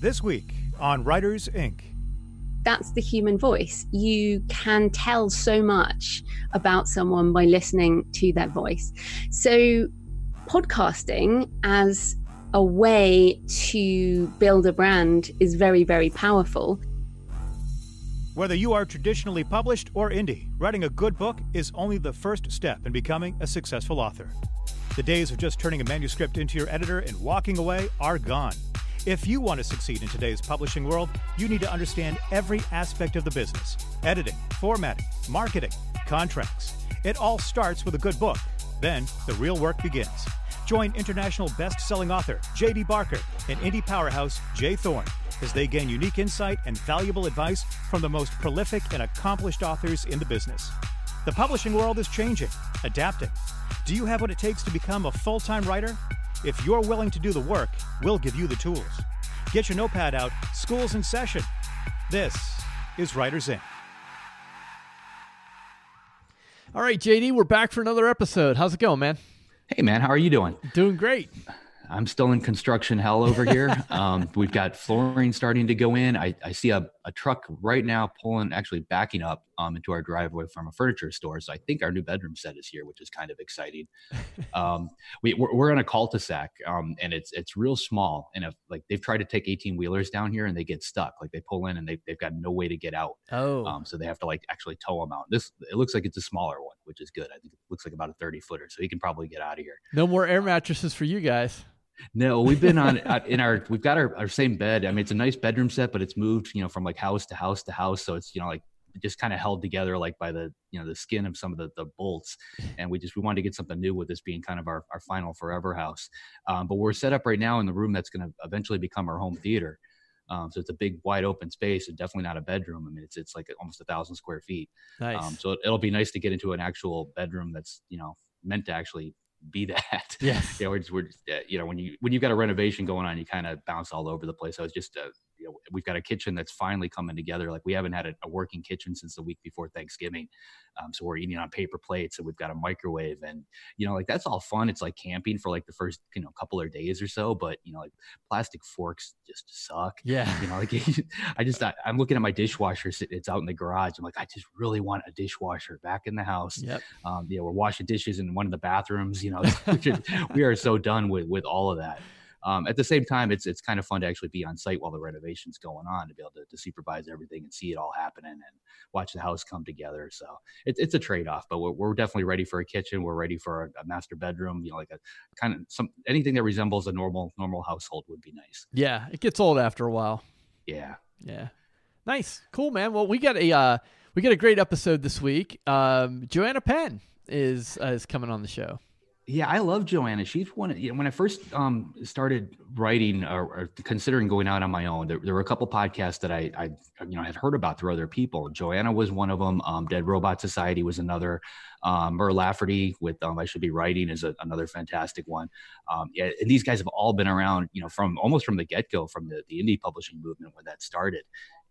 This week on Writers Ink. That's the human voice. You can tell so much about someone by listening to their voice. So, podcasting as a way to build a brand is very, very powerful. Whether you are traditionally published or indie, writing a good book is only the first step in becoming a successful author. The days of just turning a manuscript into your editor and walking away are gone. If you want to succeed in today's publishing world, you need to understand every aspect of the business editing, formatting, marketing, contracts. It all starts with a good book. Then the real work begins. Join international best selling author J.D. Barker and indie powerhouse J. Thorn as they gain unique insight and valuable advice from the most prolific and accomplished authors in the business. The publishing world is changing, adapting. Do you have what it takes to become a full time writer? If you're willing to do the work, we'll give you the tools. Get your notepad out, school's in session. This is Writers In. All right, JD, we're back for another episode. How's it going, man? Hey, man, how are you doing? Doing great. I'm still in construction hell over here. um, we've got flooring starting to go in. I, I see a, a, truck right now pulling, actually backing up um, into our driveway from a furniture store. So I think our new bedroom set is here, which is kind of exciting. um, we, we're, we're in a cul-de-sac um, and it's it's real small. And if like they've tried to take 18 wheelers down here and they get stuck, like they pull in and they, they've got no way to get out. Oh, um, so they have to like actually tow them out. This it looks like it's a smaller one, which is good. I think it looks like about a 30 footer, so he can probably get out of here. No more air mattresses for you guys. No, we've been on uh, in our we've got our, our same bed. I mean, it's a nice bedroom set, but it's moved, you know, from like house to house to house. So it's you know like just kind of held together like by the you know the skin of some of the, the bolts and we just we wanted to get something new with this being kind of our, our final forever house um, but we're set up right now in the room that's going to eventually become our home theater um, so it's a big wide open space and definitely not a bedroom i mean it's it's like almost a thousand square feet nice. um, so it, it'll be nice to get into an actual bedroom that's you know meant to actually be that. Yeah. you know, we're just, we're just, uh, you know, when you, when you've got a renovation going on, you kind of bounce all over the place. I was just, uh, you know, we've got a kitchen that's finally coming together. Like we haven't had a, a working kitchen since the week before Thanksgiving. Um, so we're eating on paper plates and we've got a microwave and, you know, like that's all fun. It's like camping for like the first, you know, couple of days or so, but you know, like plastic forks just suck. Yeah. You know, like I just, I, I'm looking at my dishwasher. It's out in the garage. I'm like, I just really want a dishwasher back in the house. Yep. Um, you know, we're washing dishes in one of the bathrooms, you know, we are so done with, with all of that. Um, at the same time, it's it's kind of fun to actually be on site while the renovation's going on to be able to, to supervise everything and see it all happening and watch the house come together. So it's it's a trade off, but we're, we're definitely ready for a kitchen. We're ready for a, a, master bedroom. You know, like a kind of some anything that resembles a normal normal household would be nice. Yeah, it gets old after a while. Yeah, yeah, nice, cool, man. Well, we got a uh, we got a great episode this week. Um, Joanna Penn is uh, is coming on the show. Yeah, I love Joanna. She's one. You know, when I first um, started writing or, or, considering going out on my own, there, there, were a couple podcasts that I, I, you know, had heard about through other people. Joanna was one of them. Um, Dead Robot Society was another. Um, Mur Lafferty with um, I Should Be Writing is a, another fantastic one. Um, yeah, and these guys have all been around, you know, from almost from the get go, from the, the indie publishing movement when that started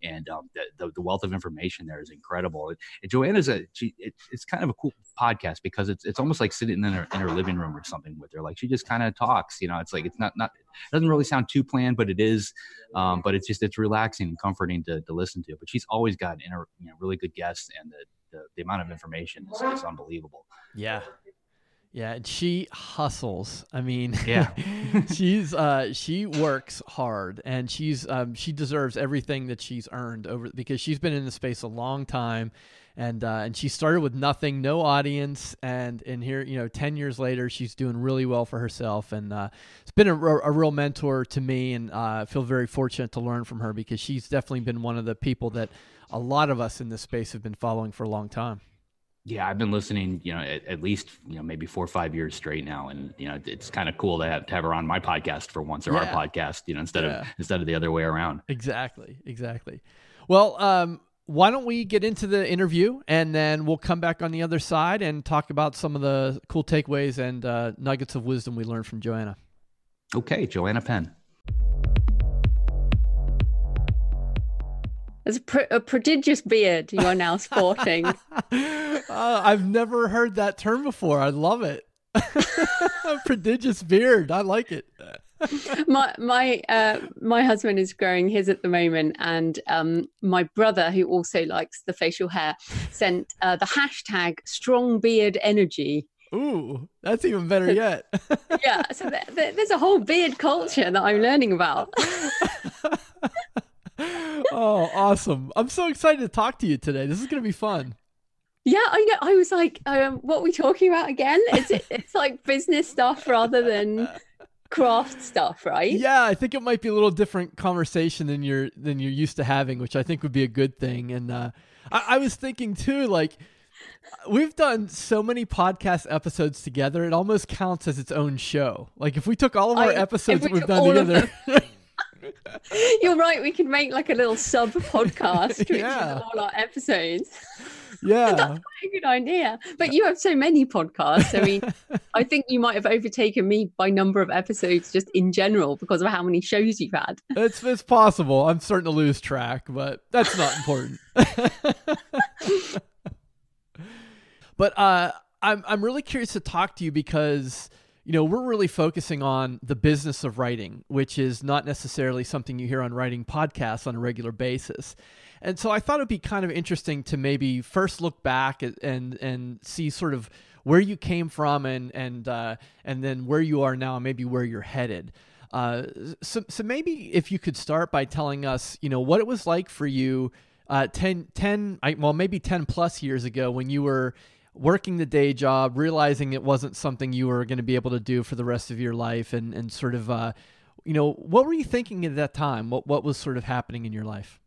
and um, the, the, the wealth of information there is incredible. And Joanna's a she, it, it's kind of a cool podcast because it's it's almost like sitting in her in her living room or something with her. Like she just kind of talks, you know. It's like it's not not it doesn't really sound too planned, but it is. Um, but it's just it's relaxing and comforting to, to listen to. But she's always got inter, you know really good guests, and the the, the amount of information is, is unbelievable. Yeah, yeah, and she hustles. I mean, yeah, she's uh, she works hard, and she's um, she deserves everything that she's earned over because she's been in the space a long time, and uh, and she started with nothing, no audience, and and here you know, ten years later, she's doing really well for herself, and uh, it's been a, a, real mentor to me, and uh, I feel very fortunate to learn from her because she's definitely been one of the people that a lot of us in this space have been following for a long time. Yeah, I've been listening, you know, at, at, least, you know, maybe four or five years straight now. And, you know, it's kind of cool to have, to have her on my podcast for once or yeah. our podcast, you know, instead yeah. of, instead of the other way around. Exactly. Exactly. Well, um, why don't we get into the interview and then we'll come back on the other side and talk about some of the cool takeaways and uh, nuggets of wisdom we learned from Joanna. Okay, Joanna Penn. It's a, pr- a prodigious beard you are now sporting. uh, I've never heard that term before. I love it. a prodigious beard. I like it. my my uh, my husband is growing his at the moment, and um, my brother, who also likes the facial hair, sent uh, the hashtag strong beard energy. Ooh, that's even better yet. yeah, so th- th- there's a whole beard culture that I'm learning about. oh, awesome! I'm so excited to talk to you today. This is going to be fun. Yeah, I know. I was like, um, "What are we talking about again?" It's it's like business stuff rather than craft stuff, right? Yeah, I think it might be a little different conversation than you're than you're used to having, which I think would be a good thing. And uh, I, I was thinking too, like we've done so many podcast episodes together, it almost counts as its own show. Like if we took all of our I, episodes we that we've done together. You're right. We could make like a little sub podcast, yeah. all our episodes. Yeah. That's quite a good idea. But you have so many podcasts. I mean, I think you might have overtaken me by number of episodes just in general because of how many shows you've had. It's it's possible. I'm starting to lose track, but that's not important. but uh I'm I'm really curious to talk to you because you know, we're really focusing on the business of writing, which is not necessarily something you hear on writing podcasts on a regular basis. And so I thought it'd be kind of interesting to maybe first look back and and see sort of where you came from and and uh, and then where you are now, and maybe where you're headed. Uh, so so maybe if you could start by telling us, you know, what it was like for you uh, 10, 10 well maybe 10 plus years ago when you were working the day job, realizing it wasn't something you were going to be able to do for the rest of your life, and and sort of, uh, you know, what were you thinking at that time? What what was sort of happening in your life?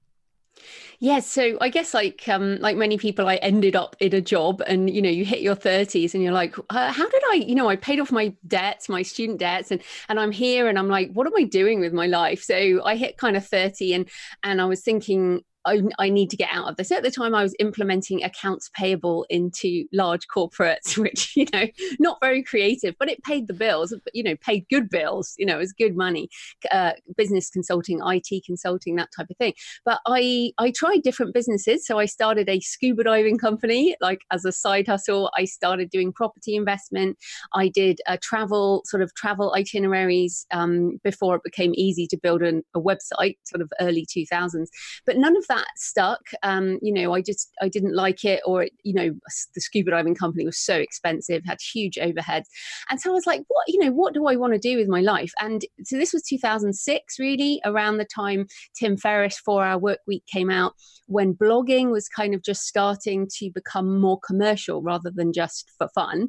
Yeah, so I guess like um, like many people, I ended up in a job, and you know, you hit your thirties, and you're like, uh, how did I? You know, I paid off my debts, my student debts, and and I'm here, and I'm like, what am I doing with my life? So I hit kind of thirty, and and I was thinking, I, I, need to get out of this. At the time, I was implementing accounts payable into large corporates, which, you know, not very creative, but it paid the bills, you know, paid good bills, you know, it was good money, uh, business consulting, IT consulting, that type of thing. But I, I tried different businesses. So I started a scuba diving company, like as a side hustle. I started doing property investment. I did a travel, sort of travel itineraries um, before it became easy to build an, a website, sort of early 2000s. But none of that stuck. Um, you know, I just I didn't like it, or you know, the scuba diving company was so expensive, had huge overheads, and so I was like, what you know, what do I want to do with my life? And so this was 2006, really, around the time Tim Ferriss Four Hour Work Week came out, when blogging was kind of just starting to become more commercial rather than just for fun,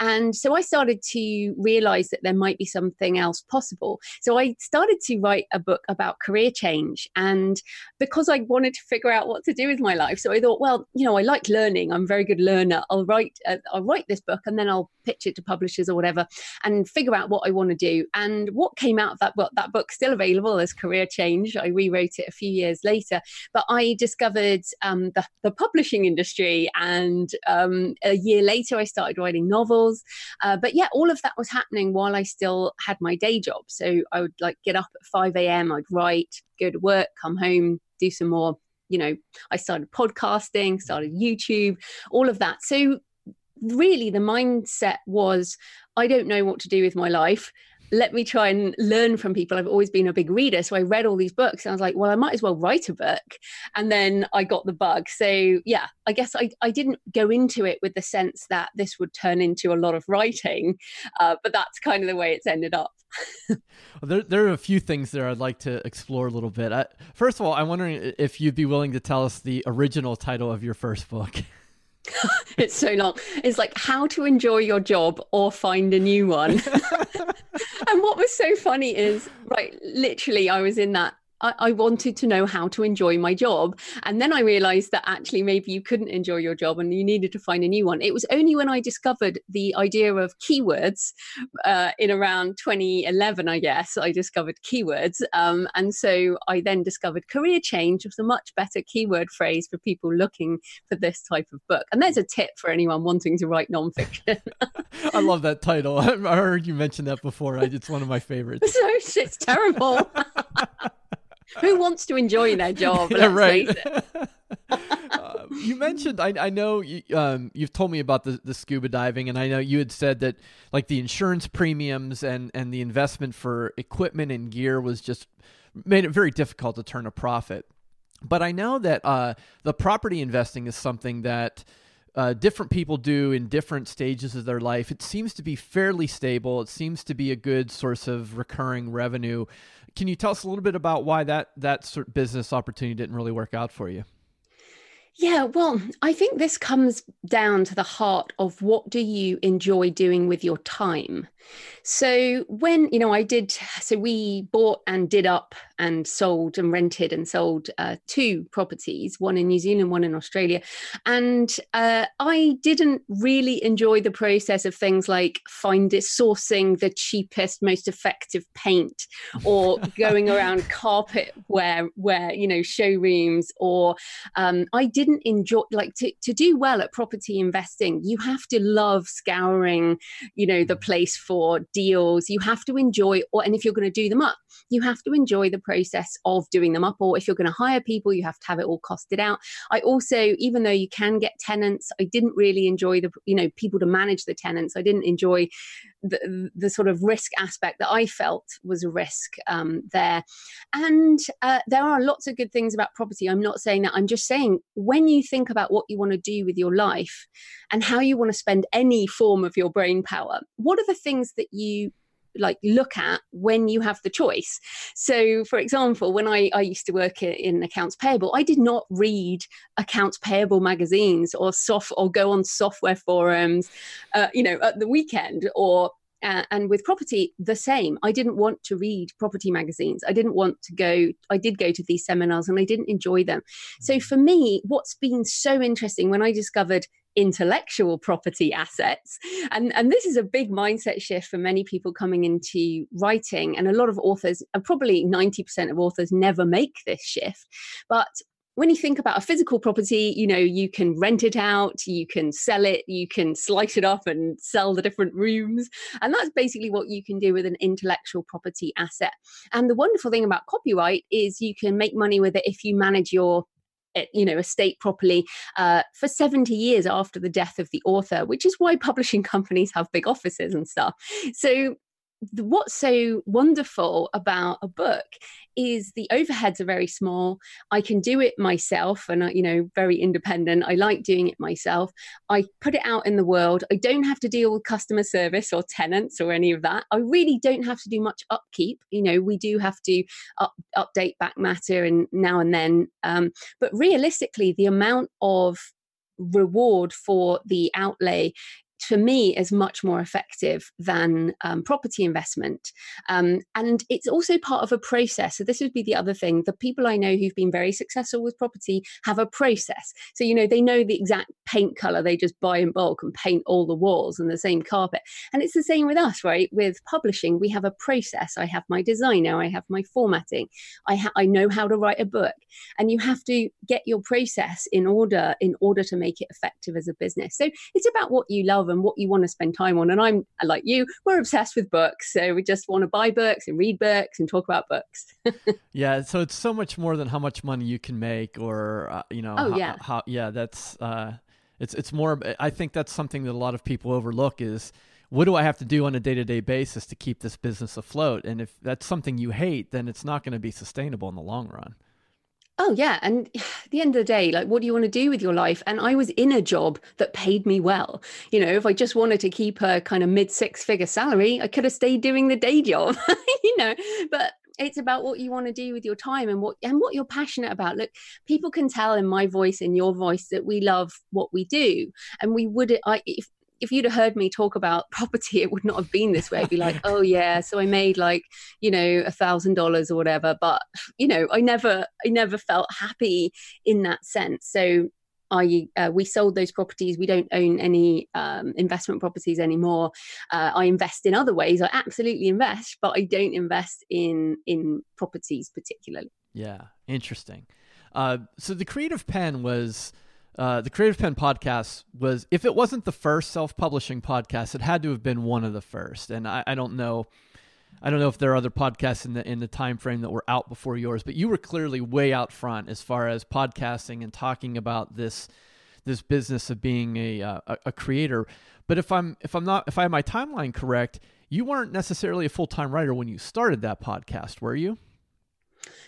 and so I started to realize that there might be something else possible. So I started to write a book about career change, and because I wanted to figure out what to do with my life. So I thought, well, you know, I like learning. I'm a very good learner. I'll write, uh, I'll write this book, and then I'll pitch it to publishers or whatever, and figure out what I want to do. And what came out of that book, that book's still available as Career Change. I rewrote it a few years later, but I discovered um, the, the publishing industry, and um, a year later, I started writing novels. Uh, but yeah, all of that was happening while I still had my day job. So I would like get up at 5 a.m. I'd write, go to work, come home, do some more you know i started podcasting started youtube all of that. So really the mindset was i don't know what to do with my life let me try and learn from people. I've always been a big reader. So I read all these books and I was like, well, I might as well write a book. And then I got the bug. So yeah, I guess I, I didn't go into it with the sense that this would turn into a lot of writing, uh, but that's kind of the way it's ended up. there, there are a few things there I'd like to explore a little bit. I, first of all, I'm wondering if you'd be willing to tell us the original title of your first book. it's so long. It's like how to enjoy your job or find a new one. and what was so funny is, right, literally, I was in that I, I, wanted to know how to enjoy my job. And then I realized that actually maybe you couldn't enjoy your job and you needed to find a new one. It was only when I discovered the idea of keywords uh, in around 2011, I guess, I discovered keywords. Um, and so I then discovered career change was a much better keyword phrase for people looking for this type of book. And there's a tip for anyone wanting to write nonfiction. I love that title. I heard you mention that before. It's one of my favorites. So it's terrible. Who wants to enjoy their job? Yeah, right. uh, you mentioned I, I know you, um, you've told me about the, the scuba diving, and I know you had said that like the insurance premiums and and the investment for equipment and gear was just made it very difficult to turn a profit. But I know that uh, the property investing is something that uh, different people do in different stages of their life. It seems to be fairly stable. It seems to be a good source of recurring revenue. Can you tell us a little bit about why that that sort of business opportunity didn't really work out for you? Yeah, well, I think this comes down to the heart of what do you enjoy doing with your time. So when you know, I did. So we bought and did up and sold and rented and sold uh, two properties, one in New Zealand, one in Australia, and uh, I didn't really enjoy the process of things like find it sourcing the cheapest, most effective paint, or going around carpet where where you know showrooms, or um, I didn't enjoy like to to do well at property investing. You have to love scouring, you know, the place for for deals you have to enjoy or and if you're going to do them up you have to enjoy the process of doing them up or if you're going to hire people you have to have it all costed out. I also even though you can get tenants i didn't really enjoy the you know people to manage the tenants i didn't enjoy the, the sort of risk aspect that I felt was a risk um, there. And uh, there are lots of good things about property. I'm not saying that. I'm just saying when you think about what you want to do with your life and how you want to spend any form of your brain power, what are the things that you like look at when you have the choice. So for example when i, I used to work in accounts payable i did not read accounts payable magazines or soft or go on software forums uh, you know at the weekend or uh, and with property the same. I didn't want to read property magazines. I didn't want to go i did go to these seminars and i didn't enjoy them. So mm. for me what's been so interesting when i discovered intellectual property assets. And, and this is a big mindset shift for many people coming into writing. And a lot of authors, probably 90% of authors, never make this shift. But when you think about a physical property, you know, you can rent it out, you can sell it, you can slice it up and sell the different rooms. And that's basically what you can do with an intellectual property asset. And the wonderful thing about copyright is you can make money with it if you manage your you know estate properly uh, for 70 years after the death of the author which is why publishing companies have big offices and stuff. So what's so wonderful about a book is the overheads are very small. I can do it myself and you know very independent. I like doing it myself. I put it out in the world. I don't have to deal with customer service or tenants or any of that. I really don't have to do much upkeep. You know we do have to up, update back matter and now and then um, but realistically the amount of reward for the outlay for me is much more effective than um, property investment. Um, and it's also part of a process. So this would be the other thing. The people i know who've been very successful with property have a process. So you know they know the exact paint color they just buy in bulk and paint all the walls and the same carpet and it's the same with us right with publishing we have a process i have my designer i have my formatting i ha- i know how to write a book and you have to get your process in order in order to make it effective as a business so it's about what you love and what you want to spend time on. And I'm like you, we're obsessed with books. So we just want to buy books and read books and talk about books. yeah. So it's so much more than how much money you can make or, uh, you know, oh, how, yeah. How, yeah, that's, uh, it's, it's more, I think that's something that a lot of people overlook is, what do I have to do on a day to day basis to keep this business afloat? And if that's something you hate, then it's not going to be sustainable in the long run. Oh, yeah. And at the end of the day, like, what do you want to do with your life? And I was in a job that paid me well. You know, if I just wanted to keep a kind of mid six figure salary, I could have stayed doing the day job, you know, but it's about what you want to do with your time and what and what you're passionate about look people can tell in my voice in your voice that we love what we do and we would i if if you'd have heard me talk about property, it would not have been this way. It'd be like, oh yeah, so I made like, you know, a thousand dollars or whatever. But you know, I never, I never felt happy in that sense. So I uh, we sold those properties. We don't own any um, investment properties anymore. Uh, I invest in other ways. I absolutely invest, but I don't invest in in properties particularly. Yeah, interesting. Uh, so the Creative Penn was uh, the Creative Penn podcast was, if it wasn't the first self-publishing podcast, it had to have been one of the first. And I, I don't know, I don't know if there are other podcasts in the in the time frame that were out before yours, but you were clearly way out front as far as podcasting and talking about this this business of being a, uh, a, creator. But if I'm if I'm not if I have my timeline correct, you weren't necessarily a full time writer when you started that podcast, were you?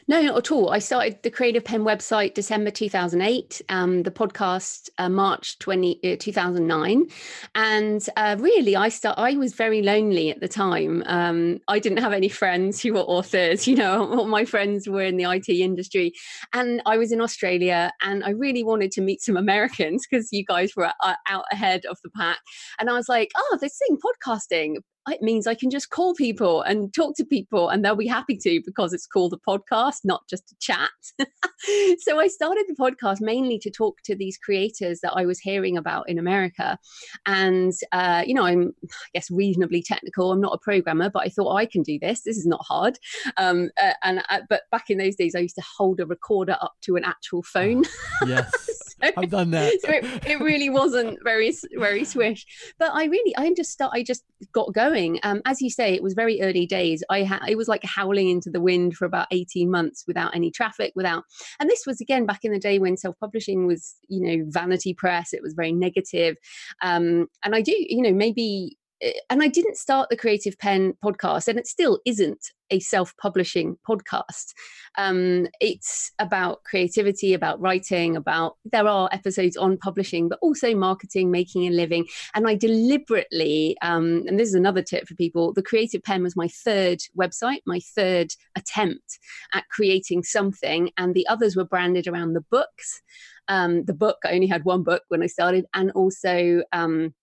No, not at all. I started the Creative Penn website December 2008, um, the podcast uh, March 20, uh, 2009. And uh, really, I start. I was very lonely at the time. Um, I didn't have any friends who were authors. You know, all my friends were in the IT industry. And I was in Australia and I really wanted to meet some Americans because you guys were uh, out ahead of the pack. And I was like, oh, this thing, podcasting it means I can just call people and talk to people and they'll be happy to because it's called a podcast, not just a chat. so I started the podcast mainly to talk to these creators that I was hearing about in America. And, uh, you know, I'm, I guess, reasonably technical. I'm not a programmer, but I thought oh, I can do this. This is not hard. Um, uh, and uh, But back in those days, I used to hold a recorder up to an actual phone. Oh, yes. so, I've done that. so it, it really wasn't very, very swish. But I really, I just start, I just got going. Um, as you say, it was very early days. I ha- it was like howling into the wind for about 18 months without any traffic, without. And this was again back in the day when self-publishing was, you know, vanity press. It was very negative. Um, and I do, you know, maybe and I didn't start the Creative Penn podcast, and it still isn't a self publishing podcast. Um, it's about creativity, about writing, about there are episodes on publishing, but also marketing, making a living. And I deliberately, um, and this is another tip for people the Creative Penn was my third website, my third attempt at creating something, and the others were branded around the books. Um, the book, I only had one book when I started, and also um,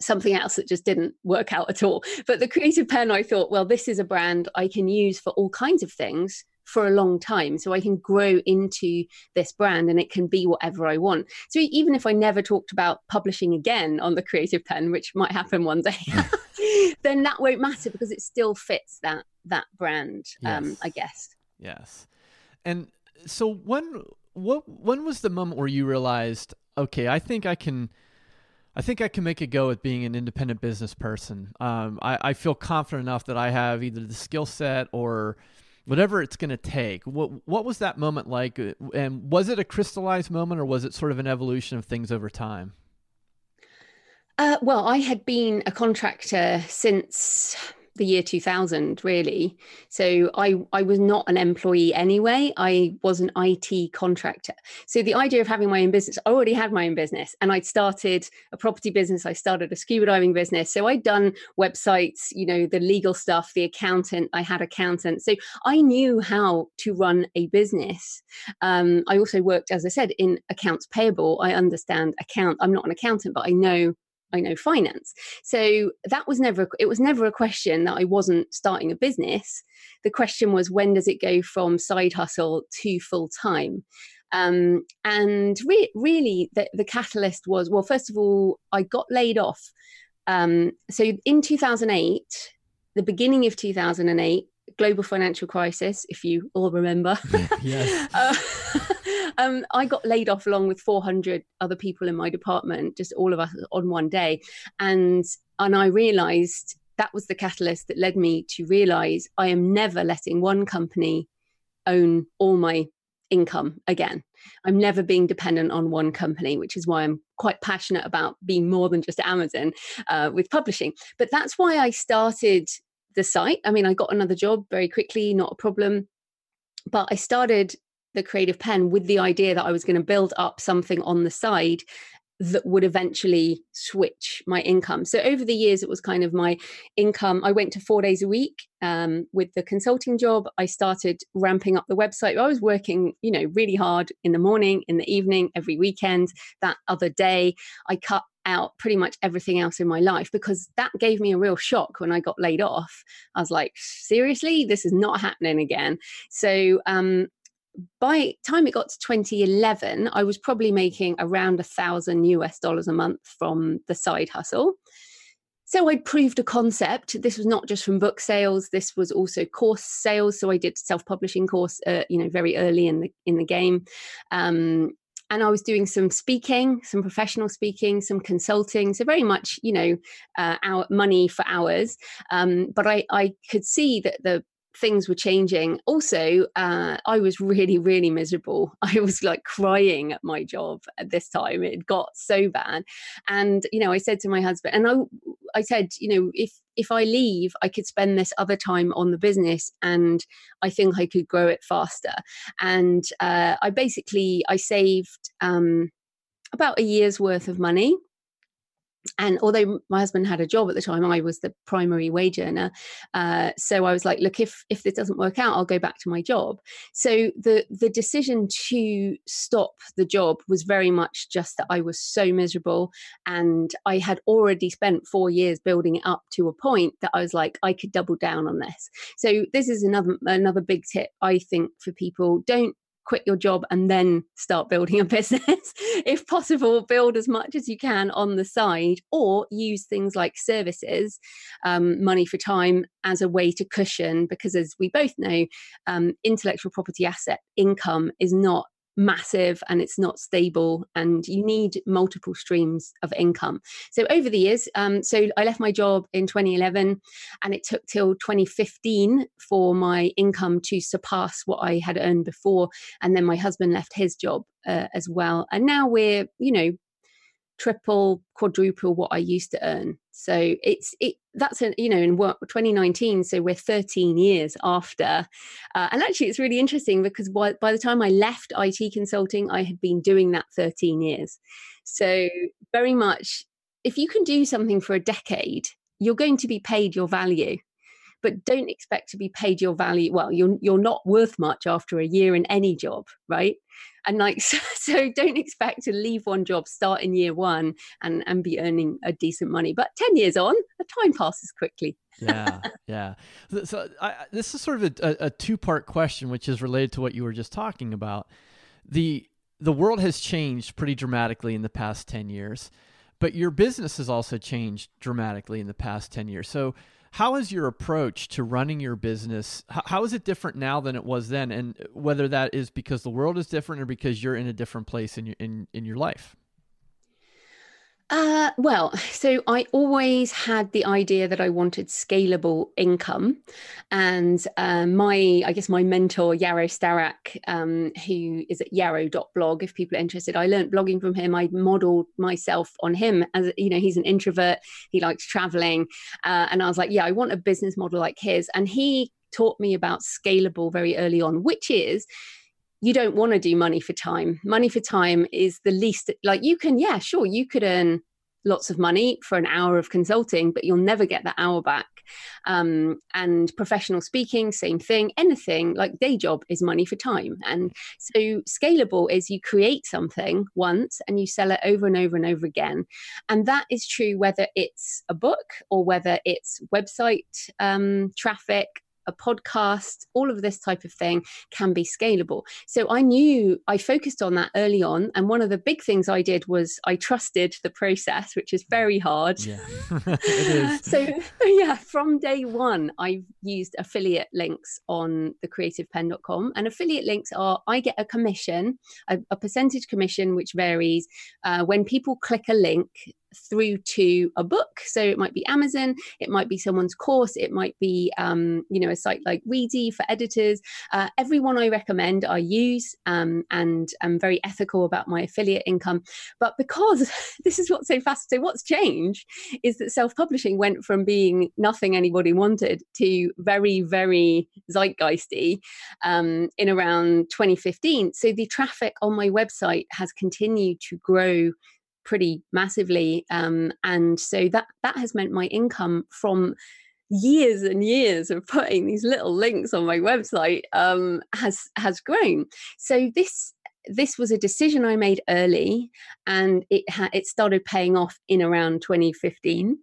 something else that just didn't work out at all. But the Creative Penn, I thought, well, this is a brand I can use for all kinds of things for a long time. So I can grow into this brand and it can be whatever I want. So even if I never talked about publishing again on the Creative Penn, which might happen one day, then that won't matter because it still fits that that brand, um, yes. um, I guess. Yes. And so when what when was the moment where you realized, okay, I think I can I think I can make a go at being an independent business person. Um, I, I, feel confident enough that I have either the skill set or whatever it's going to take. What what was that moment like? And was it a crystallized moment, or was it sort of an evolution of things over time? Uh, well, I had been a contractor since the year 2000 really. So i i was not an employee anyway. I was an it contractor. So the idea of having my own business i already had my own business and i'd started a property business. I started a scuba diving business. So i'd done websites you know the legal stuff the accountant i had accountants. So i knew how to run a business. Um, i also worked as i said in accounts payable. I understand account i'm not an accountant but i know I know finance. So that was never it was never a question that I wasn't starting a business. The question was when does it go from side hustle to full time? Um, and re- really, the, the, catalyst was well, first of all, I got laid off. Um, so in 2008, the beginning of 2008, global financial crisis, if you all remember. yes. uh, um, I got laid off along with 400 other people in my department, just all of us on one day. And, and I realized that was the catalyst that led me to realize I am never letting one company own all my income again. I'm never being dependent on one company, which is why I'm quite passionate about being more than just Amazon uh, with publishing. But that's why I started the site. I mean, I got another job very quickly, not a problem. But I started the Creative Penn with the idea that I was going to build up something on the side that would eventually switch my income. So over the years, it was kind of my income. I went to four days a week um, with the consulting job. I started ramping up the website. I was working, you know, really hard in the morning, in the evening, every weekend. That other day, I cut out pretty much everything else in my life because that gave me a real shock when I got laid off. I was like, seriously, this is not happening again. So um, by time it got to 2011 i was probably making around a thousand us dollars a month from the side hustle. So i proved a concept. This was not just from book sales. This was also course sales. So i did self-publishing course uh, you know very early in the in the game. Um, and I was doing some speaking, some professional speaking, some consulting. So very much, you know, uh, our money for hours. Um, but I, I could see that the things were changing. Also, uh, I was really, really miserable. I was like crying at my job at this time. It got so bad, and you know, I said to my husband, and I, I said, you know, if if I leave, I could spend this other time on the business, and I think I could grow it faster. And uh, I basically I saved um, about a year's worth of money and although my husband had a job at the time i was the primary wage earner uh, so i was like look if if this doesn't work out i'll go back to my job. So the the decision to stop the job was very much just that i was so miserable and i had already spent four years building it up to a point that i was like i could double down on this. So this is another another big tip i think for people. Don't quit your job and then start building a business. if possible, build as much as you can on the side or use things like services, um, money for time as a way to cushion, because as we both know, um, intellectual property asset income is not massive and it's not stable and you need multiple streams of income. So over the years um, so i left my job in 2011 and it took till 2015 for my income to surpass what i had earned before and then my husband left his job uh, as well. And now we're you know triple quadruple what i used to earn. So it's it that's a you know in work 2019 so we're 13 years after. Uh, and actually it's really interesting because by, by the time i left it consulting i had been doing that 13 years. So very much if you can do something for a decade you're going to be paid your value. But don't expect to be paid your value well you're you're not worth much after a year in any job right and like so, so, don't expect to leave one job start in year one and and be earning a decent money but 10 years on the time passes quickly. Yeah yeah. So I, this is sort of a, a two part question which is related to what you were just talking about. The the world has changed pretty dramatically in the past 10 years but your business has also changed dramatically in the past 10 years. So how is your approach to running your business? How, is it different now than it was then? And whether that is because the world is different or because you're in a different place in your in, in your life? Uh, well, so I always had the idea that I wanted scalable income, and um, my, I guess, my mentor Yaro Starak, um, who is at Yaro.blog. If people are interested, I learned blogging from him. I modeled myself on him as you know, he's an introvert. He likes traveling, uh, and I was like, yeah, I want a business model like his. And he taught me about scalable very early on, which is you don't want to do money for time. Money for time is the least, like you can, yeah, sure, you could earn lots of money for an hour of consulting, but you'll never get that hour back. Um, and professional speaking, same thing. Anything like day job is money for time. And so scalable is you create something once and you sell it over and over and over again. And that is true whether it's a book or whether it's website um, traffic a podcast, all of this type of thing can be scalable. So I knew I focused on that early on. And one of the big things I did was I trusted the process, which is very hard. Yeah, so, yeah, from day one, I've used affiliate links on the creativepenn.com. And affiliate links are I get a commission, a, a percentage commission, which varies. Uh, when people click a link, through to a book. So it might be Amazon, it might be someone's course, it might be, um, you know, a site like Reedsy for editors. Uh, everyone I recommend I use um, and I'm very ethical about my affiliate income. But because this is what's so fast, so what's changed is that self publishing went from being nothing anybody wanted to very, very zeitgeisty um, in around 2015. So the traffic on my website has continued to grow pretty massively um, and so that that has meant my income from years and years of putting these little links on my website um, has has grown so this this was a decision I made early, and it ha- it started paying off in around 2015.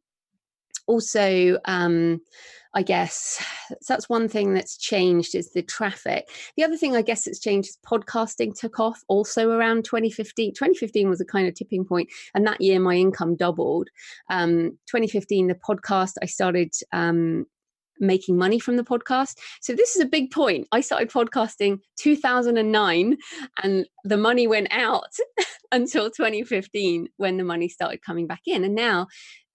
Also, um, I guess that's one thing that's changed is the traffic. The other thing I guess that's changed is podcasting took off also around 2015. 2015 was a kind of tipping point, and that year my income doubled. Um, 2015, the podcast I started um, making money from the podcast. So this is a big point. I started podcasting 2009 and the money went out until 2015 when the money started coming back in. And now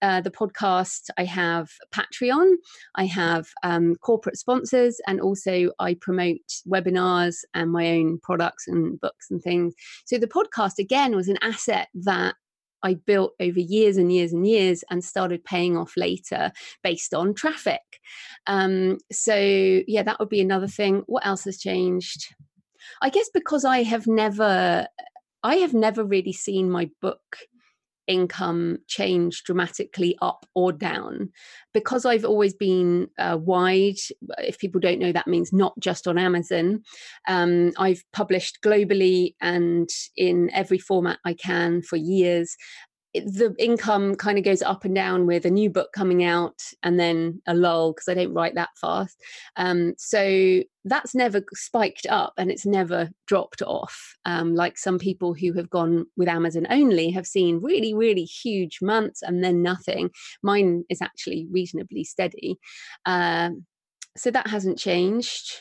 uh, the podcast, I have Patreon, I have um, corporate sponsors, and also I promote webinars and my own products and books and things. So the podcast, again, was an asset that I built over years and years and years and started paying off later based on traffic. Um, so, yeah, that would be another thing. What else has changed? I guess because I have never, I have never really seen my book income change dramatically up or down. Because i've always been uh, wide if people don't know that means not just on amazon um, i've published globally and in every format i can for years the income kind of goes up and down with a new book coming out and then a lull because I don't write that fast. Um, so that's never spiked up and it's never dropped off. Um, like some people who have gone with Amazon only have seen really, really huge months and then nothing. Mine is actually reasonably steady. Um, so that hasn't changed.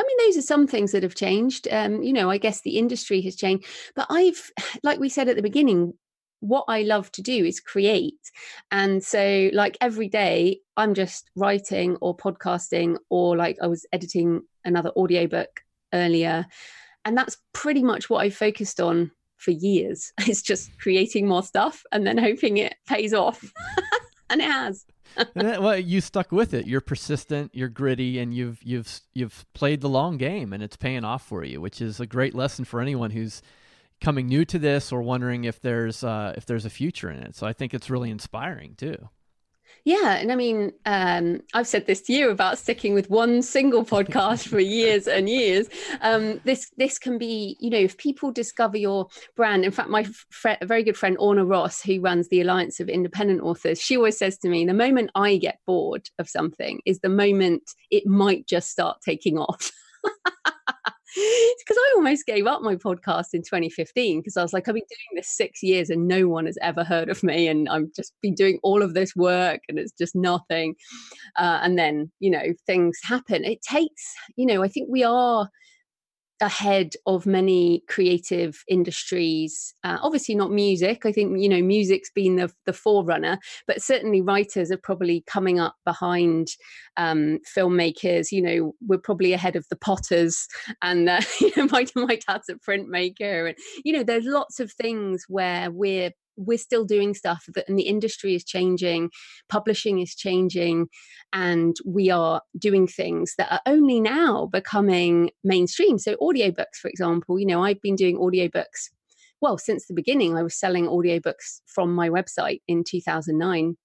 I mean, those are some things that have changed. Um, you know, I guess the industry has changed, but I've, like we said at the beginning, what I love to do is create. And so, like every day, I'm just writing or podcasting, or like I was editing another audiobook earlier. And that's pretty much what I focused on for years. It's just creating more stuff and then hoping it pays off. and it has. and then, well, you stuck with it. You're persistent, you're gritty, and you've you've you've played the long game, and it's paying off for you, which is a great lesson for anyone who's coming new to this or wondering if there's uh, if there's a future in it. So I think it's really inspiring too. Yeah, and I mean, um, I've said this to you about sticking with one single podcast for years and years. Um, this this can be, you know, if people discover your brand. In fact, my fr- very good friend Orna Ross, who runs the Alliance of Independent Authors, she always says to me, the moment I get bored of something is the moment it might just start taking off. because I almost gave up my podcast in 2015 because I was like, I've been doing this six years and no one has ever heard of me, and I've just been doing all of this work and it's just nothing. Uh, and then, you know, things happen. It takes, you know, I think we are ahead of many creative industries uh, obviously not music i think you know music's been the, the forerunner but certainly writers are probably coming up behind um, filmmakers you know we're probably ahead of the potters and uh, you know my, my dad's a printmaker and you know there's lots of things where we're we're still doing stuff that and the industry is changing publishing is changing and we are doing things that are only now becoming mainstream. So audiobooks for example you know i've been doing audiobooks well since the beginning i was selling audiobooks from my website in 2009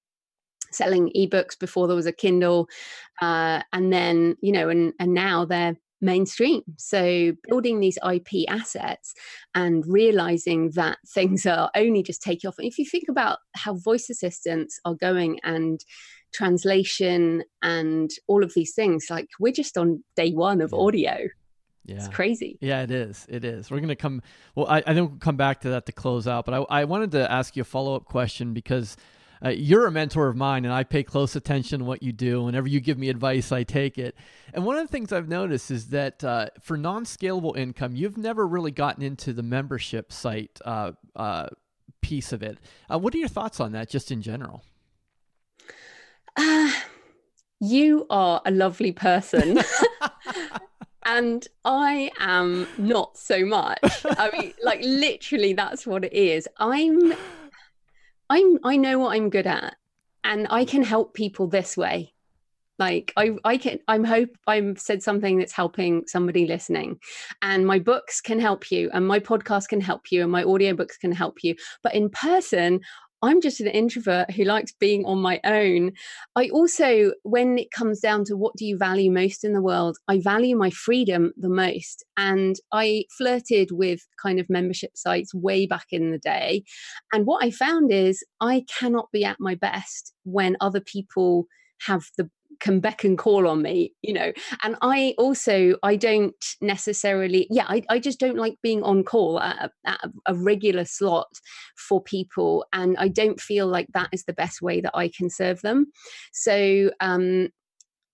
selling ebooks before there was a kindle uh, and then you know and and now they're mainstream. So building these IP assets and realizing that things are only just taking off. If you think about how voice assistants are going and translation and all of these things, like we're just on day one of audio. Yeah. It's crazy. Yeah, it is. It is. We're going to come, well, I, I think we'll come back to that to close out, but I, I wanted to ask you a follow up question because uh, you're a mentor of mine and I pay close attention to what you do. Whenever you give me advice, I take it. And one of the things I've noticed is that uh, for non scalable income, you've never really gotten into the membership site uh, uh piece of it. Uh, what are your thoughts on that, just in general? Uh, you are a lovely person. and I am not so much. I mean, like literally, that's what it is. I'm I'm I know what I'm good at and I can help people this way. Like I I can I'm hope I've said something that's helping somebody listening. And my books can help you and my podcast can help you and my audiobooks can help you. But in person, I'm just an introvert who likes being on my own. I also, when it comes down to what do you value most in the world, I value my freedom the most. And I flirted with kind of membership sites way back in the day. And what I found is I cannot be at my best when other people have the can beck and call on me you know. And i also i don't necessarily yeah i, I just don't like being on call at, at a regular slot for people and i don't feel like that is the best way that i can serve them. So um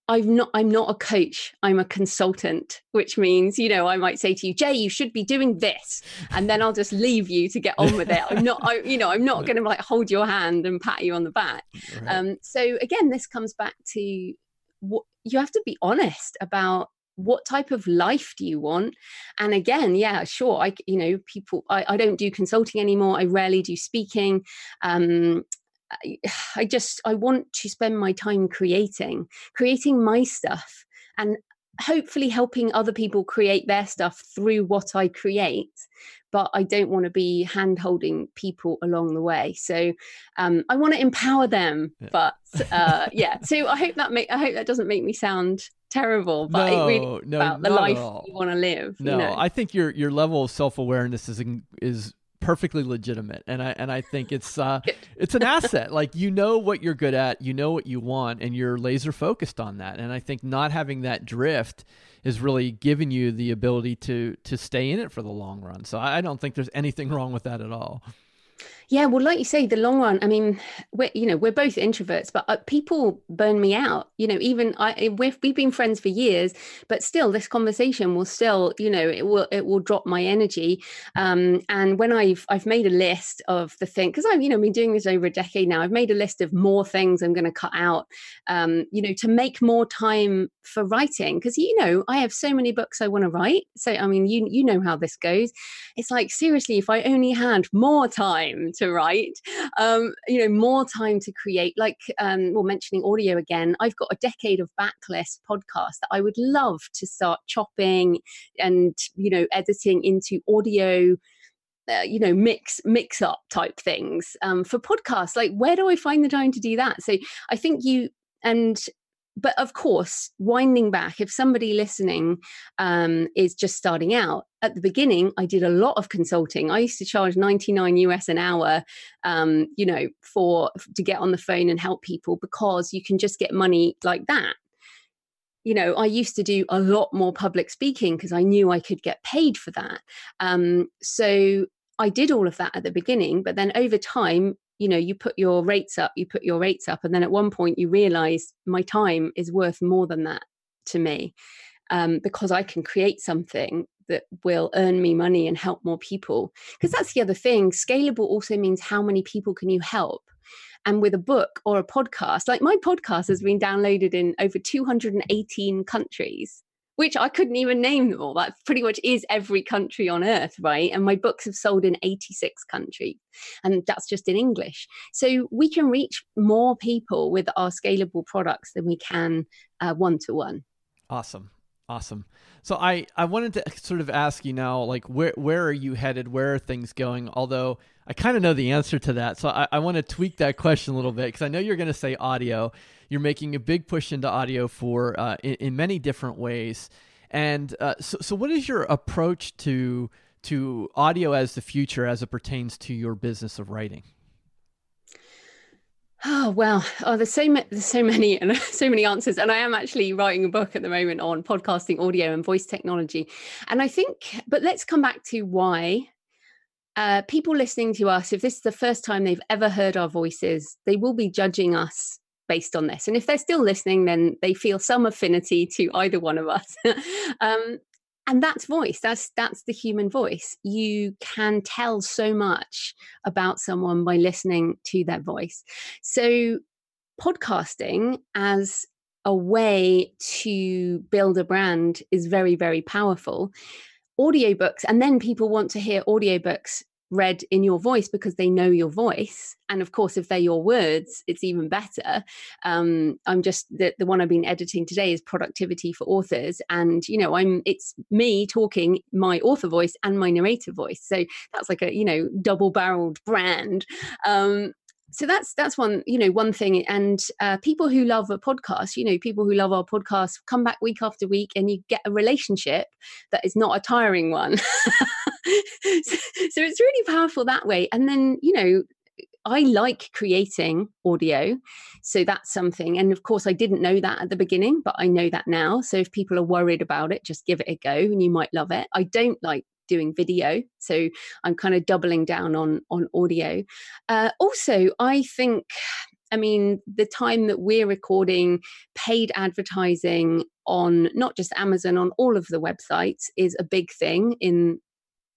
I'm not I'm not a coach. I'm a consultant, which means, you know, I might say to you, Jay, you should be doing this. And then I'll just leave you to get on with it. I'm not I, you know, I'm not going to like hold your hand and pat you on the back. Right. Um, so again, this comes back to what you have to be honest about what type of life do you want and again yeah sure i you know people i, I don't do consulting anymore i rarely do speaking um I, I just I want to spend my time creating, creating my stuff, and hopefully helping other people create their stuff through what I create. But I don't want to be hand holding people along the way. So um, I want to empower them. Yeah. But uh, yeah, so I hope that make I hope that doesn't make me sound terrible. But no, really no, about the life you want to live. No, you know? I think your your level of self awareness is is perfectly legitimate. And i and i think it's uh it's an asset. Like you know what you're good at you know what you want and you're laser focused on that. And i think not having that drift is really giving you the ability to to stay in it for the long run. So i don't think there's anything wrong with that at all yeah, well, like you say, the long run. I mean, we're you know we're both introverts, but uh, people burn me out. You know, even I we've we've been friends for years, but still, this conversation will still you know it will it will drop my energy. Um, and when I've I've made a list of the thing because I've you know been doing this over a decade now. I've made a list of more things I'm going to cut out. Um, you know, to make more time for writing because you know I have so many books I want to write. So I mean, you you know how this goes. It's like seriously, if I only had more time to write, um, you know, more time to create. Like, um, well, mentioning audio again, I've got a decade of backlist podcasts that I would love to start chopping and, you know, editing into audio. Uh, you know mix mix up type things um, for podcasts like where do i find the time to do that so i think you and but of course, winding back, if somebody listening um, is just starting out, at the beginning, I did a lot of consulting. I used to charge 99 US an hour, um, you know, for to get on the phone and help people because you can just get money like that. You know, I used to do a lot more public speaking because I knew I could get paid for that. Um, so I did all of that at the beginning, but then over time, you know you put your rates up you put your rates up and then at one point you realize my time is worth more than that to me um, because i can create something that will earn me money and help more people. Because that's the other thing scalable also means how many people can you help? And with a book or a podcast like my podcast has been downloaded in over 218 countries which I couldn't even name them all. That pretty much is every country on earth, right? And my books have sold in 86 countries, and that's just in English. So we can reach more people with our scalable products than we can one to one. Awesome. Awesome. So I, I wanted to sort of ask you now, like where where are you headed? Where are things going? Although I kind of know the answer to that, so I, I want to tweak that question a little bit because I know you're going to say audio, you're making a big push into audio for uh, in, in, many different ways. And uh, so, so what is your approach to to audio as the future as it pertains to your business of writing? Oh well, oh, there's so ma- there's so many and so many answers, and I am actually writing a book at the moment on podcasting, audio, and voice technology. And I think, but let's come back to why uh, people listening to us, if this is the first time they've ever heard our voices, they will be judging us based on this. And if they're still listening, then they feel some affinity to either one of us. um, and that's voice. That's that's the human voice. You can tell so much about someone by listening to their voice. So, podcasting as a way to build a brand is very very powerful audiobooks and then people want to hear audiobooks read in your voice because they know your voice. And of course if they're your words it's even better. Um, i'm just the, the one i've been editing today is productivity for authors. And you know i'm it's me talking my author voice and my narrator voice. So that's like a you know double barreled brand. Um, so that's that's one you know one thing and uh, people who love a podcast you know people who love our podcast come back week after week and you get a relationship that is not a tiring one so, so it's really powerful that way and then you know I like creating audio. So that's something. And of course, I didn't know that at the beginning, but I know that now. So if people are worried about it, just give it a go and you might love it. I don't like doing video so i'm kind of doubling down on on audio uh, also i think I mean, the time that we're recording, paid advertising on not just Amazon, on all of the websites is a big thing in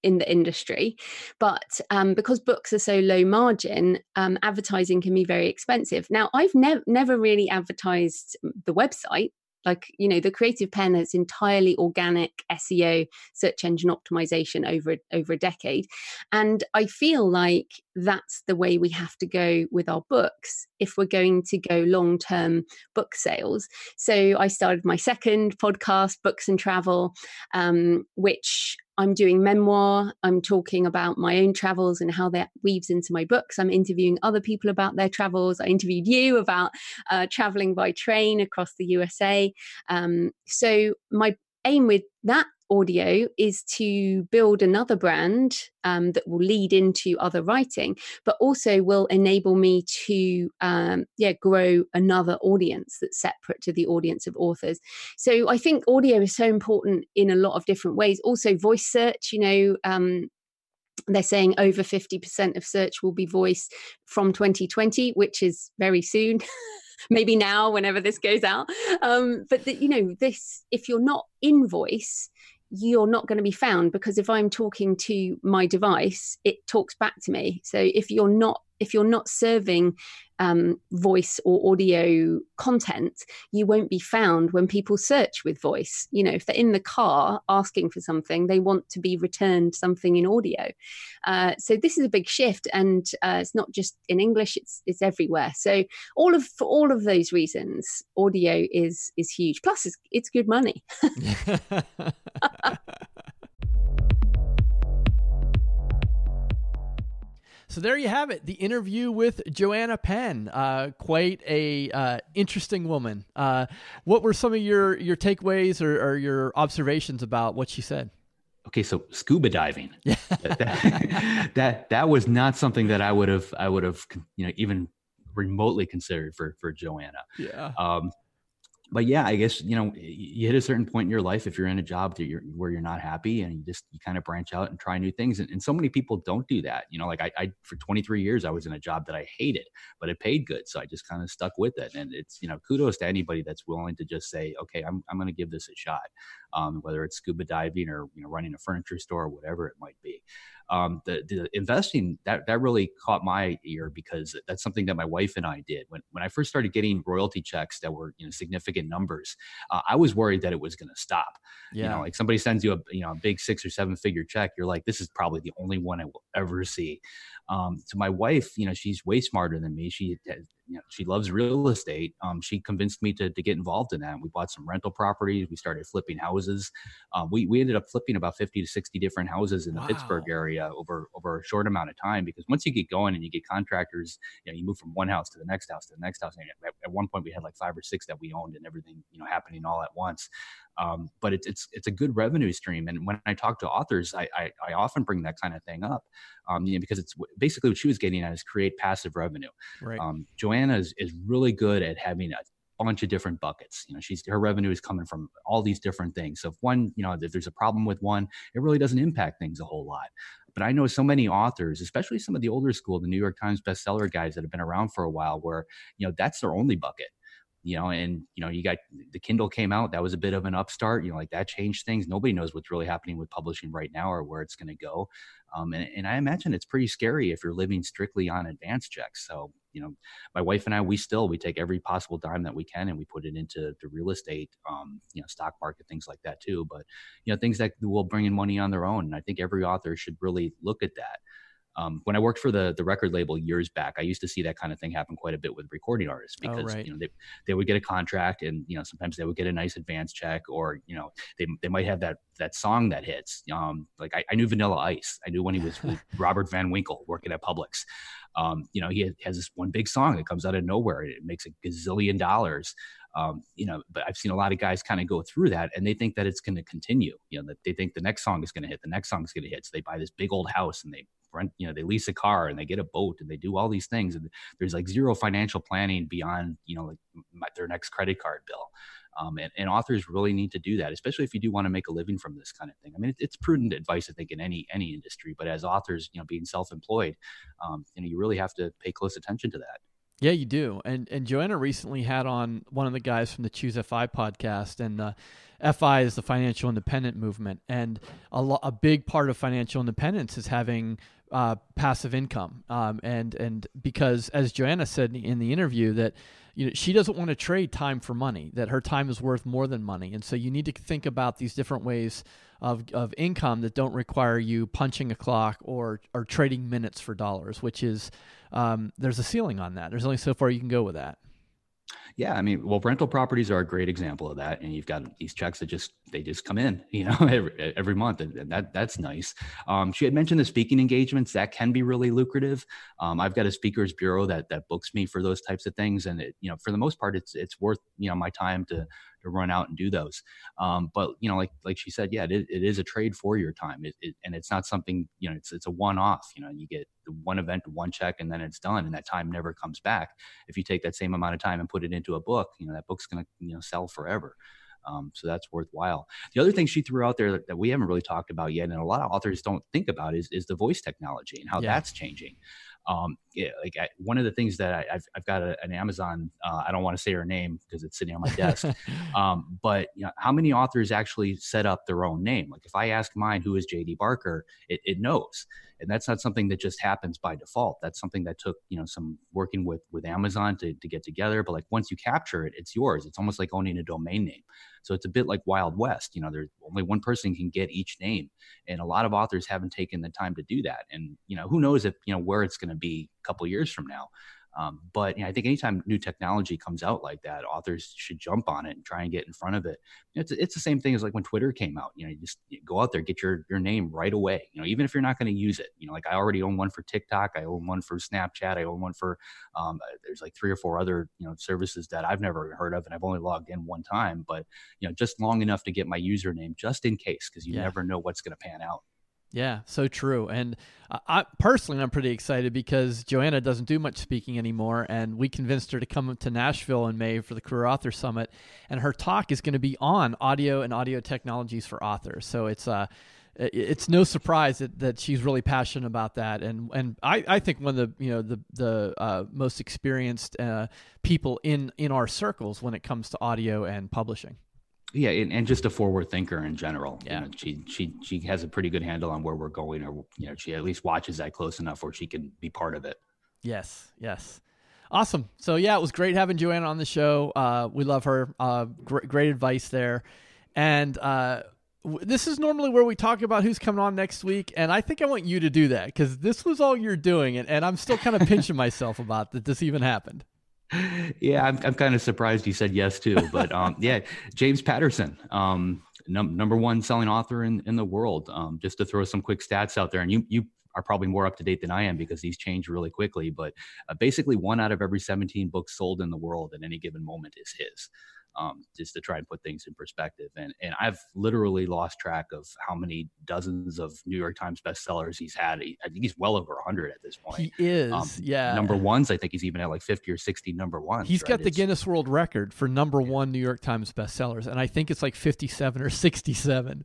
in the industry. But um, because books are so low margin, um, advertising can be very expensive. Now, I've never never really advertised the website like you know the creative Penn has entirely organic seo search engine optimization over over a decade. And i feel like that's the way we have to go with our books if we're going to go long term book sales. So i started my second podcast books and travel um, which I'm doing memoir. I'm talking about my own travels and how that weaves into my books. I'm interviewing other people about their travels. I interviewed you about uh, traveling by train across the USA. Um, so, my aim with that audio is to build another brand um, that will lead into other writing, but also will enable me to um, yeah grow another audience that's separate to the audience of authors. So I think audio is so important in a lot of different ways. Also, voice search. You know. Um, they're saying over 50% of search will be voice from 2020 which is very soon maybe now whenever this goes out um, but the, you know this if you're not in voice you're not going to be found because if i'm talking to my device it talks back to me. So if you're not if you're not serving um, voice or audio content you won't be found when people search with voice. You know if they're in the car asking for something they want to be returned something in audio. Uh, so this is a big shift and uh, it's not just in english it's it's everywhere. So all of for all of those reasons audio is is huge. Plus it's, it's good money So there you have it, the interview with Joanna Penn. Uh, quite a uh, interesting woman. Uh, what were some of your your takeaways or, or, your observations about what she said? Okay, so scuba diving. that, that that was not something that I would have I would have you know even remotely considered for for Joanna. Yeah. Um, but yeah, I guess you know you hit a certain point in your life if you're in a job that you're where you're not happy, and you just you kind of branch out and try new things. And, and so many people don't do that. You know, like I, I, for 23 years I was in a job that I hated, but it paid good, so I just kind of stuck with it. And it's you know kudos to anybody that's willing to just say, okay, I'm I'm going to give this a shot, um, whether it's scuba diving or you know running a furniture store or whatever it might be um, the, the investing that that really caught my ear because that's something that my wife and I did when when I first started getting royalty checks that were you know significant numbers. Uh, I was worried that it was going to stop. Yeah. You know, like somebody sends you a you know a big six or seven figure check, you're like, this is probably the only one I will ever see. Um, so my wife, you know, she's way smarter than me. She you know, she loves real estate. Um, she convinced me to, to get involved in that. We bought some rental properties. We started flipping houses. Um, we, we ended up flipping about 50 to 60 different houses in the wow. Pittsburgh area over, over a short amount of time, because once you get going and you get contractors, you know, you move from one house to the next house to the next house. And at, at one point we had like five or six that we owned and everything, you know, happening all at once. Um, but it's, it's, it's a good revenue stream. And when I talk to authors, I, I, I often bring that kind of thing up, um, you know, because it's basically what she was getting at is create passive revenue. Right. Um, Joanna is, is really good at having a bunch of different buckets. You know, she's her revenue is coming from all these different things. So if one, you know, if there's a problem with one, it really doesn't impact things a whole lot. But I know so many authors, especially some of the older school, the New York Times bestseller guys that have been around for a while, where you know that's their only bucket you know, and you know, you got the Kindle came out. That was a bit of an upstart. You know, like that changed things. Nobody knows what's really happening with publishing right now or where it's going to go. Um, and, and I imagine it's pretty scary if you're living strictly on advance checks. So, you know, my wife and I, we still we take every possible dime that we can and we put it into the real estate, um, you know, stock market things like that too. But you know, things that will bring in money on their own. And I think every author should really look at that. Um, when I worked for the the record label years back, I used to see that kind of thing happen quite a bit with recording artists oh, because oh, right. you know they they would get a contract and you know sometimes they would get a nice advance check or you know they they might have that that song that hits. Um, like I, I knew Vanilla Ice, I knew when he was with Robert Van Winkle working at Publix. Um, you know he has this one big song that comes out of nowhere. And it makes a gazillion dollars. Um, you know, but I've seen a lot of guys kind of go through that and they think that it's going to continue. You know, that they think the next song is going to hit, the next song is going to hit. So they buy this big old house and they rent, you know, they lease a car and they get a boat and they do all these things. And there's like zero financial planning beyond, you know, like their next credit card bill. Um, and, and, authors really need to do that, especially if you do want to make a living from this kind of thing. I mean, it, it's prudent advice, I think, in any any industry. But as authors, you know, being self-employed, um, you know, you really have to pay close attention to that. Yeah, you do. And and Joanna recently had on one of the guys from the Choose FI podcast, and uh, FI is the financial independent movement, and a, lo- a big part of financial independence is having uh, passive income. Um, and and because as Joanna said in the interview that you know she doesn't want to trade time for money, that her time is worth more than money, and so you need to think about these different ways of, of income that don't require you punching a clock or or trading minutes for dollars, which is um, there's a ceiling on that. There's only so far you can go with that. Yeah, I mean, well, rental properties are a great example of that, and you've got these checks that just they just come in, you know, every, every month, and that that's nice. Um, she had mentioned the speaking engagements that can be really lucrative. Um, I've got a speakers bureau that that books me for those types of things, and it, you know, for the most part, it's it's worth you know my time to to run out and do those. Um, but you know, like like she said, yeah, it, it is a trade for your time, it, it, and it's not something you know, it's it's a one off. You know, you get one event, one check, and then it's done, and that time never comes back. If you take that same amount of time and put it into a book, you know, that book's going to you know sell forever. Um, so that's worthwhile. The other thing she threw out there that, that, we haven't really talked about yet, and a lot of authors don't think about, is is the voice technology and how yeah. that's changing um, yeah, like I, one of the things that I, have I've got a, an Amazon. Uh, I don't want to say her name because it's sitting on my desk. um, but you know, how many authors actually set up their own name? Like if I ask mine, who is JD Barker, it, it knows and that's not something that just happens by default that's something that took you know some working with with amazon to, to get together but like once you capture it it's yours it's almost like owning a domain name so it's a bit like wild west you know there's only one person can get each name and a lot of authors haven't taken the time to do that and you know who knows if you know where it's going to be a couple years from now um, but you know, I think anytime new technology comes out like that, authors should jump on it and try and get in front of it. It's it's the same thing as like when Twitter came out. You know, you just you go out there, get your your name right away. You know, even if you're not going to use it. You know, like I already own one for TikTok, I own one for Snapchat, I own one for um, uh, there's like three or four other you know services that I've never heard of, and I've only logged in one time. But you know, just long enough to get my username just in case, because you yeah. never know what's going to pan out. Yeah, so true. And I personally, I'm pretty excited because Joanna doesn't do much speaking anymore, and we convinced her to come to Nashville in May for the Career Author Summit, and her talk is going to be on audio and audio technologies for authors. So it's uh, it's no surprise that, that she's really passionate about that, and and I, I think one of the you know the the uh, most experienced uh, people in in our circles when it comes to audio and publishing yeah and, and, just a forward thinker in general. Yeah. you know, she she she has a pretty good handle on where we're going or you know she at least watches that close enough where she can be part of it. Yes yes. Awesome. So yeah it was great having joanna on the show. Uh, we love her. Uh, great, great advice there. And uh, this is normally where we talk about who's coming on next week and i think i want you to do that because this was all you're doing and, and i'm still kind of pinching myself about that this even happened yeah, I'm, I'm kind of surprised you said yes too. But um, yeah, James Patterson, um, num- number one selling author in, in the world. Um, just to throw some quick stats out there, and you you are probably more up to date than I am because these change really quickly. But uh, basically, one out of every 17 books sold in the world at any given moment is his um, just to try and put things in perspective. And and I've literally lost track of how many dozens of New York Times bestsellers he's had. He, I think he's well over 100 at this point. He is, um, yeah. Number ones, I think he's even at like 50 or 60 number ones. He's right? got the it's, Guinness World Record for number one New York Times bestsellers, and I think it's like 57 or 67.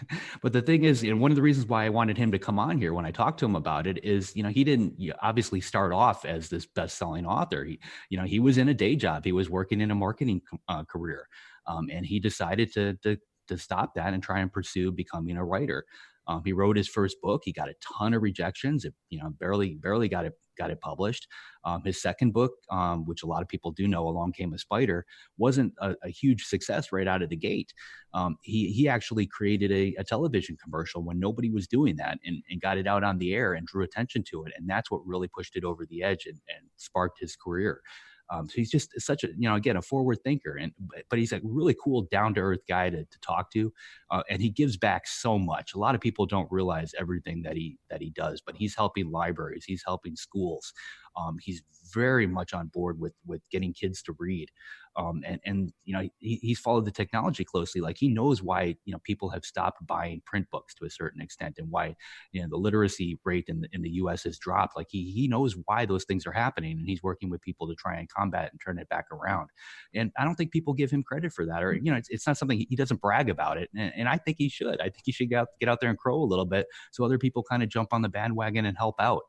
but the thing is, and one of the reasons why I wanted him to come on here when I talked to him about it is, you know, he didn't obviously start off as this best-selling author. He, you know, he was in a day job. He was working in a marketing uh, career, um, and he decided to, to to stop that and try and pursue becoming a writer. Um, he wrote his first book. He got a ton of rejections. It, you know, barely barely got it got it published. Um, his second book, um, which a lot of people do know, Along Came a Spider, wasn't a, a huge success right out of the gate. Um, he he actually created a, a, television commercial when nobody was doing that and, and got it out on the air and drew attention to it, and that's what really pushed it over the edge and, and sparked his career. Um, so he's just such a, you know, again, a forward thinker, and but he's a really cool, down to earth guy to, to talk to, uh, and he gives back so much. A lot of people don't realize everything that he that he does, but he's helping libraries, he's helping schools, um, he's very much on board with with getting kids to read um, and and you know he, he's followed the technology closely. Like he knows why you know people have stopped buying print books to a certain extent, and why you know the literacy rate in the in the U.S. has dropped. Like he he knows why those things are happening, and he's working with people to try and combat and turn it back around. And I don't think people give him credit for that, or you know, it's, it's not something he doesn't brag about it. And, and I think he should. I think he should get out, get out there and crow a little bit, so other people kind of jump on the bandwagon and help out.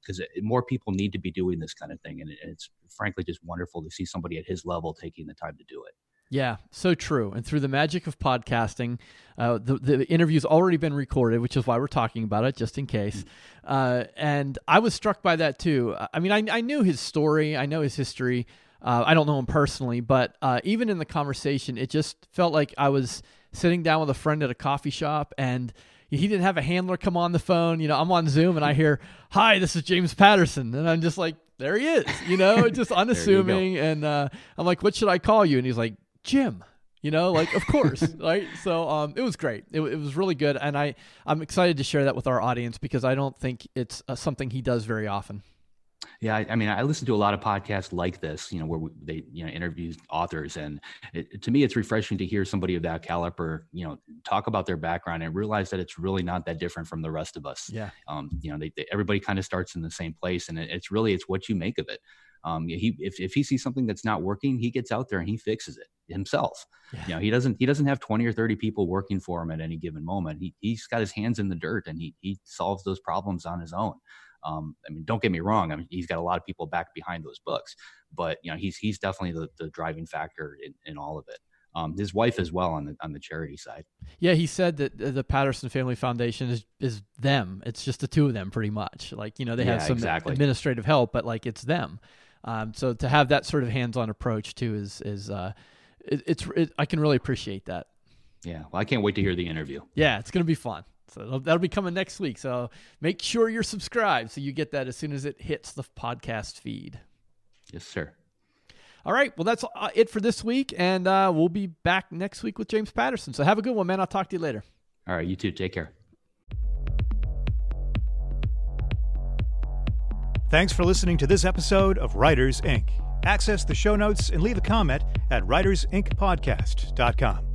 Because um, more people need to be doing this kind of thing, and, it, and it's frankly just wonderful to see somebody at his level taking the time to do it. Yeah, so true. And through the magic of podcasting, uh, the the interview's already been recorded, which is why we're talking about it, just in case. Uh, and I was struck by that too. I mean, I, I knew his story, I know his history. Uh, I don't know him personally, but uh, even in the conversation, it just felt like I was sitting down with a friend at a coffee shop, and he didn't have a handler come on the phone. You know, I'm on Zoom and I hear, "Hi, this is James Patterson," and I'm just like, "There he is," you know, just unassuming. and uh, I'm like, "What should I call you?" And he's like, Jim. You know, like of course, right? So um, it was great. It, it, was really good, and I I'm excited to share that with our audience because I don't think it's uh, something he does very often. Yeah, I, I, mean, I listen to a lot of podcasts like this, you know, where they, you know, interview authors, and it, to me, it's refreshing to hear somebody of that caliber, you know, talk about their background and realize that it's really not that different from the rest of us. Yeah. Um, you know, they, they, everybody kind of starts in the same place, and it, it's really it's what you make of it. Um, he if, if he sees something that's not working, he gets out there and he fixes it himself. Yeah. You know, he doesn't he doesn't have 20 or 30 people working for him at any given moment. He he's got his hands in the dirt and he he solves those problems on his own. Um, I mean, don't get me wrong. I mean, he's got a lot of people back behind those books, but you know, he's he's definitely the, the driving factor in, in all of it. Um, his wife as well on the on the charity side. Yeah, he said that the Patterson Family Foundation is is them. It's just the two of them, pretty much. Like you know, they have some exactly. administrative help, but like it's them. Um, so to have that sort of hands-on approach too is is uh, it, it's it, I can really appreciate that. Yeah, well, I can't wait to hear the interview. Yeah, it's going to be fun. So that'll, that'll, be coming next week. So make sure you're subscribed so you get that as soon as it hits the podcast feed. Yes, sir. All right. Well, that's uh, it for this week, and uh, we'll be back next week with James Patterson. So have a good one, man. I'll talk to you later. All right. You too. Take care. Thanks for listening to this episode of Writers Ink. Access the show notes and leave a comment at writersinkpodcast.com.